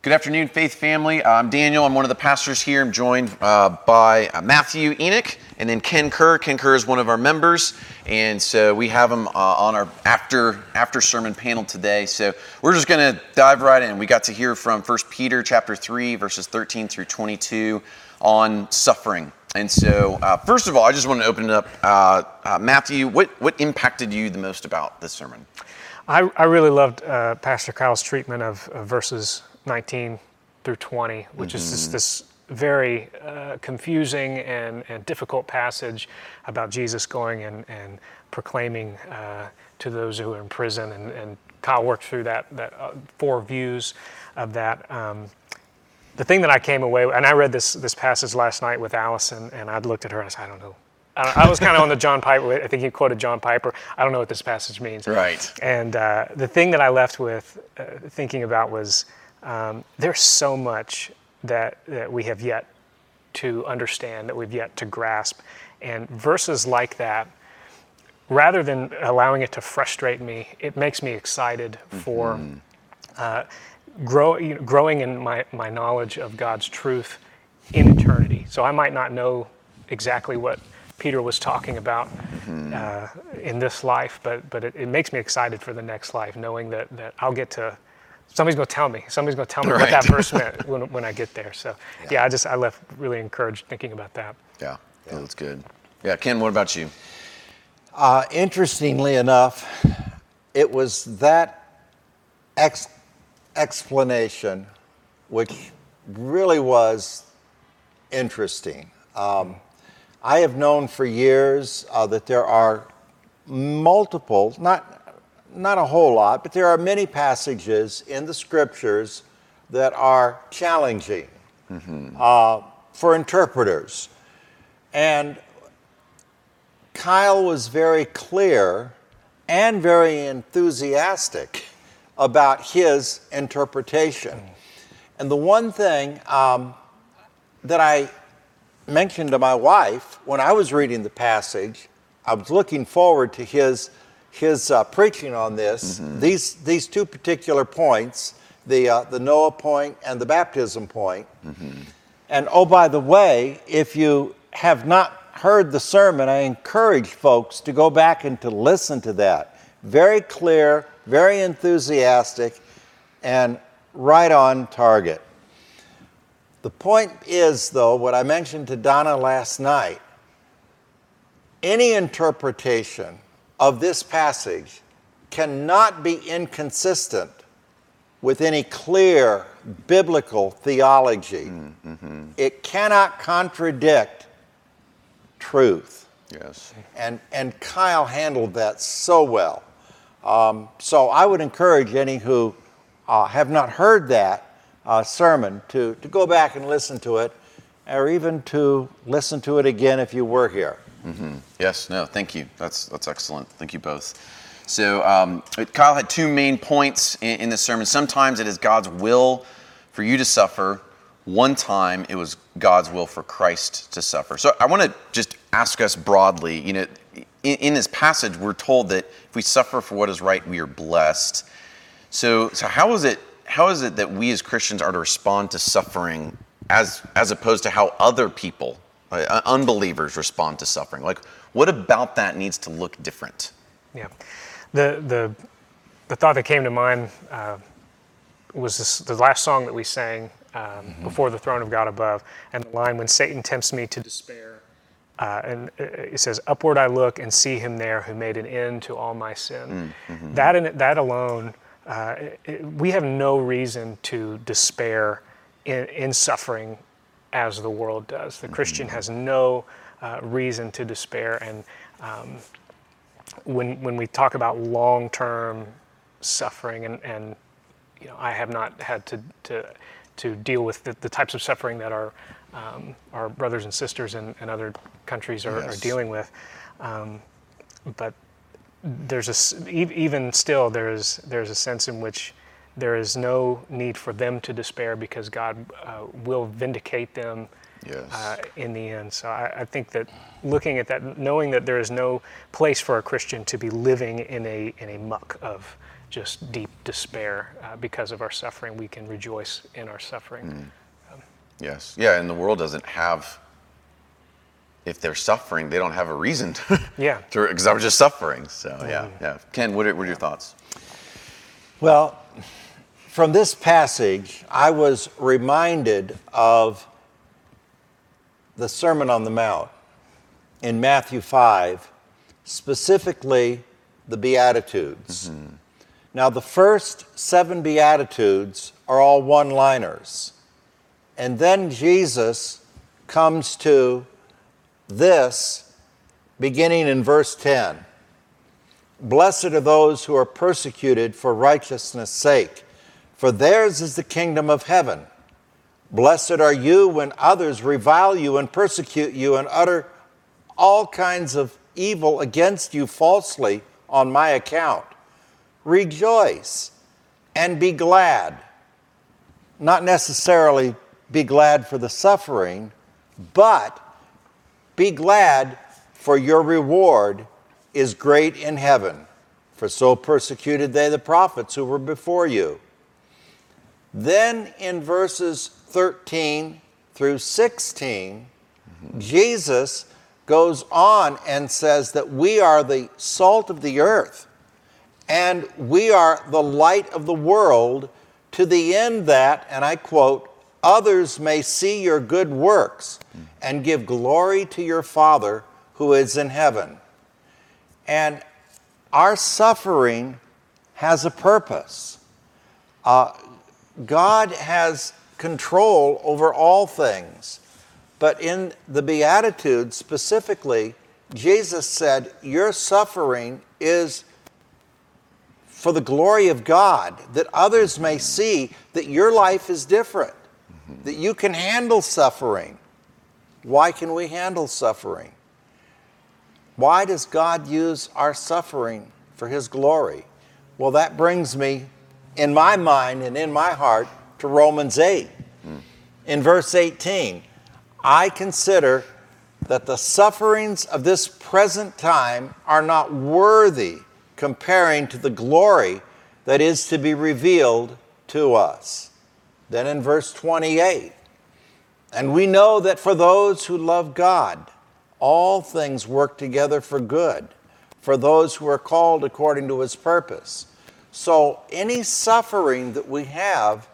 Good afternoon, Faith family. Uh, I'm Daniel. I'm one of the pastors here. I'm joined uh, by uh, Matthew Enoch and then Ken Kerr. Ken Kerr is one of our members, and so we have him uh, on our after after sermon panel today. So we're just going to dive right in. We got to hear from 1 Peter chapter 3 verses 13 through 22 on suffering. And so, uh, first of all, I just want to open it up. Uh, Matthew, what what impacted you the most about this sermon? I, I really loved Pastor Kyle's treatment of, of verses 19 through 20, which mm-hmm. is this, this very uh, confusing and, and, difficult passage about Jesus going and, and proclaiming uh, to those who are in prison. And, and Kyle worked through that, that uh, four views of that. Um, the thing that I came away with, and I read this, this passage last night with Allison, and I looked at her and I said, I don't know. I was kind of on the John Piper. I think he quoted John Piper. I don't know what this passage means. Right. And uh, the thing that I left with uh, thinking about was um, there's so much that, that we have yet to understand, that we've yet to grasp. And verses like that, rather than allowing it to frustrate me, it makes me excited for mm-hmm. uh, grow, you know, growing in my, my knowledge of God's truth in eternity. So I might not know exactly what Peter was talking about mm-hmm. uh, in this life, but, but it, it, makes me excited for the next life, knowing that, that I'll get to somebody's going to tell me. Somebody's going to tell me right. what that verse meant when, when I get there. So, yeah. yeah. I just I left really encouraged thinking about that. Yeah, yeah. that's good. Yeah, Ken, what about you? Uh, interestingly enough, it was that ex- explanation which really was interesting. Um, I have known for years uh, that there are multiple, not not a whole lot, but there are many passages in the scriptures that are challenging mm-hmm. uh, for interpreters. And Kyle was very clear and very enthusiastic about his interpretation. And the one thing um, that I mentioned to my wife when I was reading the passage, I was looking forward to his his uh, preaching on this, mm-hmm. these, these two particular points, the, uh, the Noah point and the baptism point. Mm-hmm. And oh, by the way, if you have not heard the sermon, I encourage folks to go back and to listen to that. Very clear, very enthusiastic, and right on target. The point is, though, what I mentioned to Donna last night any interpretation of this passage cannot be inconsistent with any clear biblical theology. Mm-hmm. It cannot contradict truth. Yes. And, and Kyle handled that so well. Um, so I would encourage any who uh, have not heard that uh, sermon to, to go back and listen to it, or even to listen to it again if you were here. Mm-hmm. Yes, no, thank you. That's that's excellent. Thank you both. So um, Kyle had two main points in, in sermon. Sometimes it is God's will for you to suffer. One time it was God's will for Christ to suffer. So I want to just ask us broadly. You know, in, in this passage, we're told that if we suffer for what is right, we are blessed. So, so how is it? How is it that we as Christians are to respond to suffering, as as opposed to how other people uh, unbelievers respond to suffering. Like, what about that needs to look different? Yeah, the the the thought that came to mind uh, was this, the last song that we sang um, mm-hmm. before the throne of God above, and the line when Satan tempts me to despair. Uh, and it says, "Upward I look and see Him there, who made an end to all my sin." Mm-hmm. That in, that alone, uh, it, we have no reason to despair in, in suffering as the world does. The mm-hmm. Christian has no uh, reason to despair. And um, when, when we talk about long term suffering, and, and you know, I have not had to, to, to deal with the, the types of suffering that our, um, our brothers and sisters in, in other countries are, yes. are dealing with. Um, but there's a, even still, there's, there's a sense in which there is no need for them to despair because God uh, will vindicate them yes. uh, in the end. So I, I, think that looking at that, knowing that there is no place for a Christian to be living in a in a muck of just deep despair uh, because of our suffering, we can rejoice in our suffering. Mm. Yes. Yeah, and the world doesn't have if they're suffering, they don't have a reason to. Yeah. Because I was just suffering. So yeah, yeah. Ken, what are, what are your thoughts? Well, from this passage, I was reminded of the Sermon on the Mount in Matthew 5, specifically the Beatitudes. Mm-hmm. Now, the first seven Beatitudes are all one liners. And then Jesus comes to this beginning in verse 10. Blessed are those who are persecuted for righteousness' sake, for theirs is the kingdom of heaven. Blessed are you when others revile you and persecute you and utter all kinds of evil against you falsely on my account. Rejoice and be glad. Not necessarily be glad for the suffering, but be glad, for your reward is great in heaven. For so persecuted they the prophets who were before you. Then in verses 13 through 16, mm-hmm. Jesus goes on and says that we are the salt of the earth and we are the light of the world to the end that, and I quote, others may see your good works and give glory to your Father who is in heaven. And our suffering has a purpose. Uh, God has control over all things. But in the Beatitudes specifically, Jesus said, Your suffering is for the glory of God, that others may see that your life is different. That you can handle suffering. Why can we handle suffering? Why does God use our suffering for His glory? Well, that brings me in my mind and in my heart to Romans 8. Mm. In verse 18, I consider that the sufferings of this present time are not worthy comparing to the glory that is to be revealed to us. Then in verse 28, and we know that for those who love God, all things work together for good, for those who are called according to his purpose. So any suffering that we have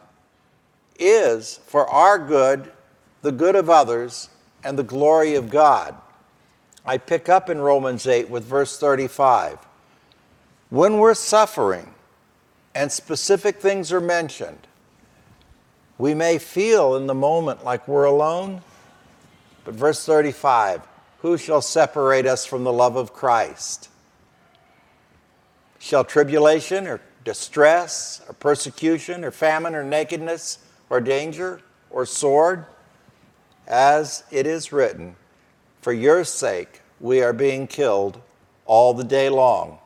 is for our good, the good of others, and the glory of God. I pick up in Romans 8 with verse 35. When we're suffering and specific things are mentioned, we may feel in the moment like we're alone, but verse 35 Who shall separate us from the love of Christ? Shall tribulation or distress or persecution or famine or nakedness or danger or sword? As it is written, For your sake we are being killed all the day long.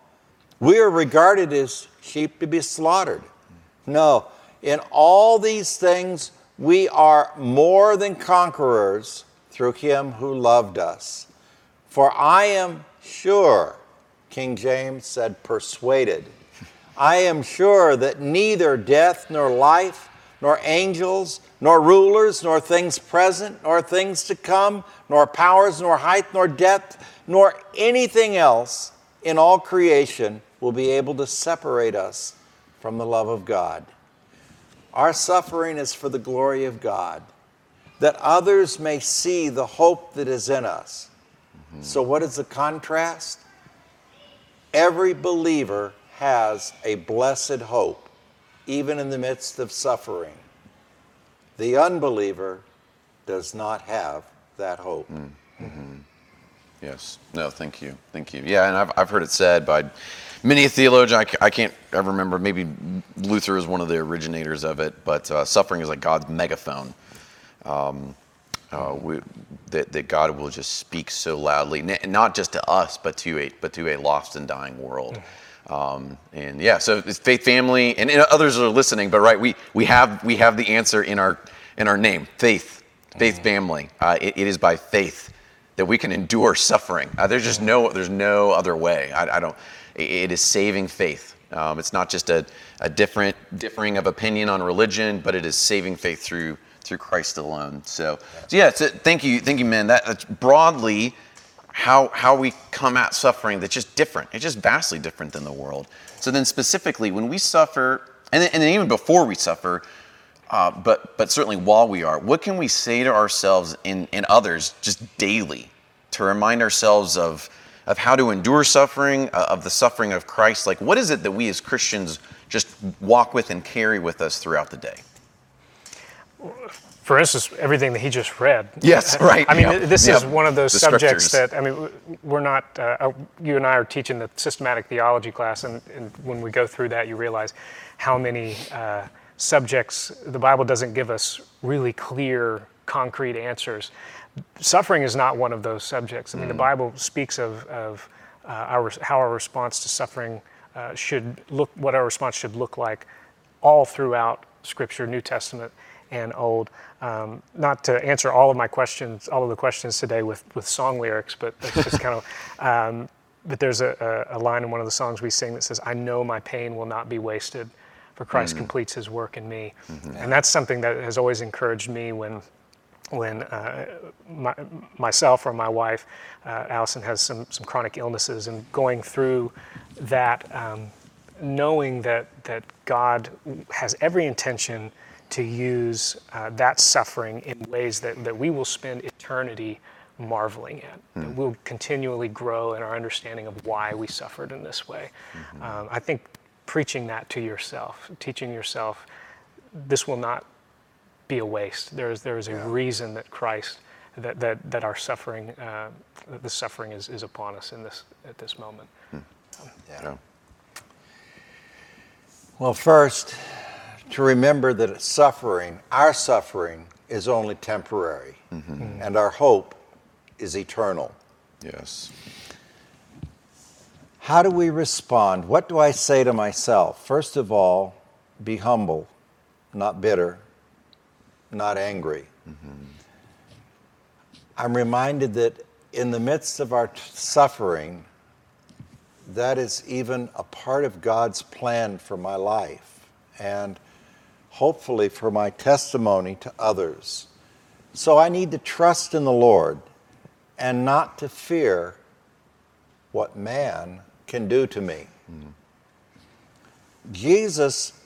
We are regarded as sheep to be slaughtered. No, in all these things, we are more than conquerors through him who loved us. For I am sure, King James said, persuaded. I am sure that neither death nor life, nor angels, nor rulers, nor things present, nor things to come, nor powers, nor height, nor depth, nor anything else in all creation will be able to separate us from the love of God. Our suffering is for the glory of God, that others may see the hope that is in us. Mm-hmm. So, what is the contrast? Every believer has a blessed hope, even in the midst of suffering. The unbeliever does not have that hope. Mm-hmm. Yes. No, thank you. Thank you. Yeah, and I've, I've heard it said by many a theologian. I, I can't ever remember. Maybe Luther is one of the originators of it, but uh, suffering is like God's megaphone. Um, uh, we, that, that God will just speak so loudly, not just to us, but to a but to a lost and dying world. Um, and yeah, so it's faith family, and, and, others are listening. But right, we we have we have the answer in our in our name, faith, faith mm-hmm. family. Uh, it, it is by faith that we can endure suffering. Uh, there's just no there's no other way. I, I don't. It is saving faith Um, it's not just a, a different differing of opinion on religion, but it is saving faith through through Christ alone. So, so yeah, so thank you, thank you, men. That, that's broadly how how we come at suffering. That's just different. It's just vastly different than the world. So then, specifically, when we suffer, and then, and then even before we suffer, uh, but but certainly while we are, what can we say to ourselves and, and others just daily to remind ourselves of of how to endure suffering, uh, of the suffering of Christ? Like, what is it that we as Christians just walk with and carry with us throughout the day? For instance, everything that he just read. Yes, right. I mean, yeah. this yeah. is one of those the subjects that, I mean, we're not, uh, you and I are teaching the systematic theology class, and, and when we go through that, you realize how many uh, subjects the Bible doesn't give us really clear, concrete answers. Suffering is not one of those subjects. I mean, the Bible speaks of, of uh, our, how our response to suffering uh, should look, what our response should look like all throughout Scripture, New Testament and Old. Um, not to answer all of my questions, all of the questions today with, with song lyrics, but that's just kind of. Um, but there's a, a, a line in one of the songs we sing that says, "I know my pain will not be wasted, for Christ completes His work in me," and that's something that has always encouraged me when when uh, my, myself or my wife, uh, Allison, has some, some chronic illnesses, and going through that, um, knowing that, that God has every intention to use uh, that suffering in ways that, that we will spend eternity marveling at. That we'll continually grow in our understanding of why we suffered in this way. Um, I think preaching that to yourself, teaching yourself, this will not be a waste. There is, there is a reason that Christ, that, that, that our suffering, uh, that the suffering is, is upon us in this, at this moment. Hmm. Um, yeah. Well, first, to remember that suffering, our suffering, is only temporary, mm-hmm. hmm. and our hope is eternal. Yes. How do we respond? What do I say to myself? First of all, be humble, not bitter, not angry. I'm reminded that in the midst of our t- suffering, that is even a part of God's plan for my life and hopefully for my testimony to others. So I need to trust in the Lord and not to fear what man can do to me. Mm-hmm. Jesus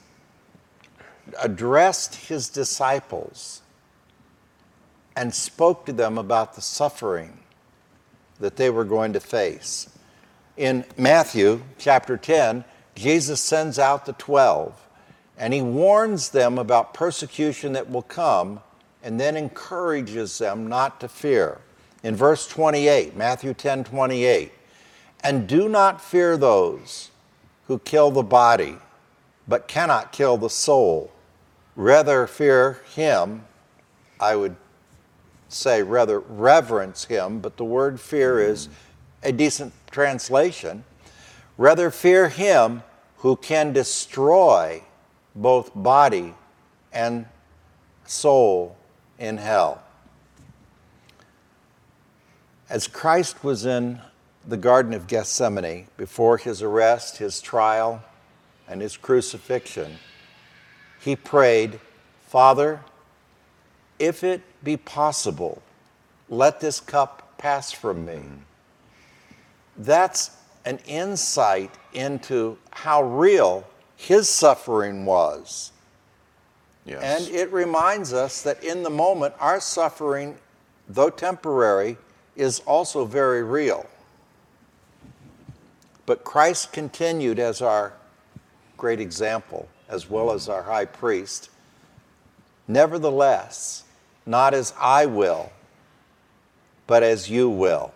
addressed his disciples and spoke to them about the suffering that they were going to face. In Matthew chapter 10, Jesus sends out the 12 and he warns them about persecution that will come and then encourages them not to fear. In verse 28, Matthew 10 28, and do not fear those who kill the body, but cannot kill the soul. Rather fear him, I would say rather reverence him, but the word fear is a decent translation. Rather fear him who can destroy both body and soul in hell. As Christ was in the Garden of Gethsemane before his arrest, his trial, and his crucifixion, he prayed, Father, if it be possible, let this cup pass from me. That's an insight into how real his suffering was. Yes. And it reminds us that in the moment, our suffering, though temporary, is also very real. But Christ continued as our great example, as well as our high priest. Nevertheless, not as I will, but as you will.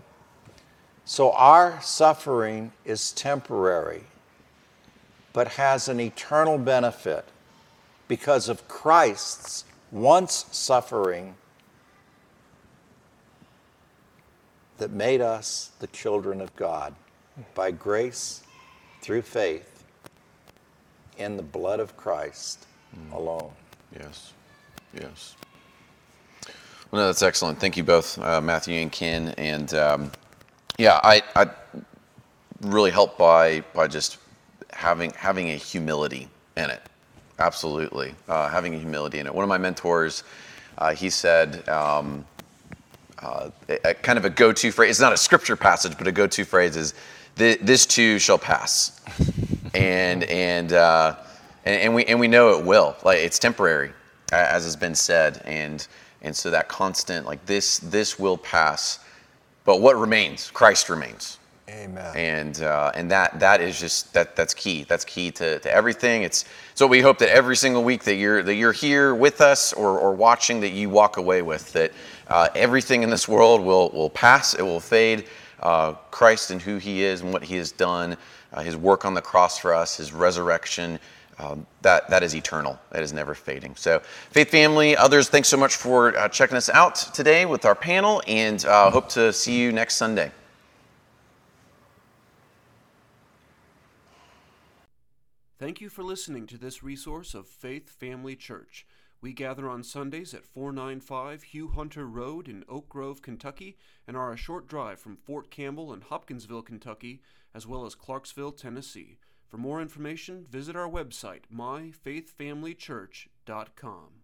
So our suffering is temporary, but has an eternal benefit because of Christ's once suffering that made us the children of God by grace through faith in the blood of Christ alone. Yes. Yes. Well, no, that's excellent. Thank you both, uh, Matthew and Ken. And um, yeah, I, I really helped by by just having having a humility in it. Absolutely, uh, having a humility in it. One of my mentors, uh, he said. Um, uh, a, a kind of a go-to phrase. It's not a scripture passage, but a go-to phrase is, "This too shall pass," and and, uh, and and we and we know it will. Like it's temporary, as has been said, and and so that constant like this this will pass, but what remains? Christ remains. Amen. And uh, and that that is just that that's key. That's key to, to everything. It's so we hope that every single week that you're that you're here with us or, or watching that you walk away with that uh, everything in this world will will pass. It will fade. Uh, Christ and who He is and what He has done, uh, His work on the cross for us, His resurrection. Um, that that is eternal. That is never fading. So, faith family, others, thanks so much for uh, checking us out today with our panel, and uh, hope to see you next Sunday. Thank you for listening to this resource of Faith Family Church. We gather on Sundays at 495 Hugh Hunter Road in Oak Grove, Kentucky, and are a short drive from Fort Campbell and Hopkinsville, Kentucky, as well as Clarksville, Tennessee. For more information, visit our website, myfaithfamilychurch.com.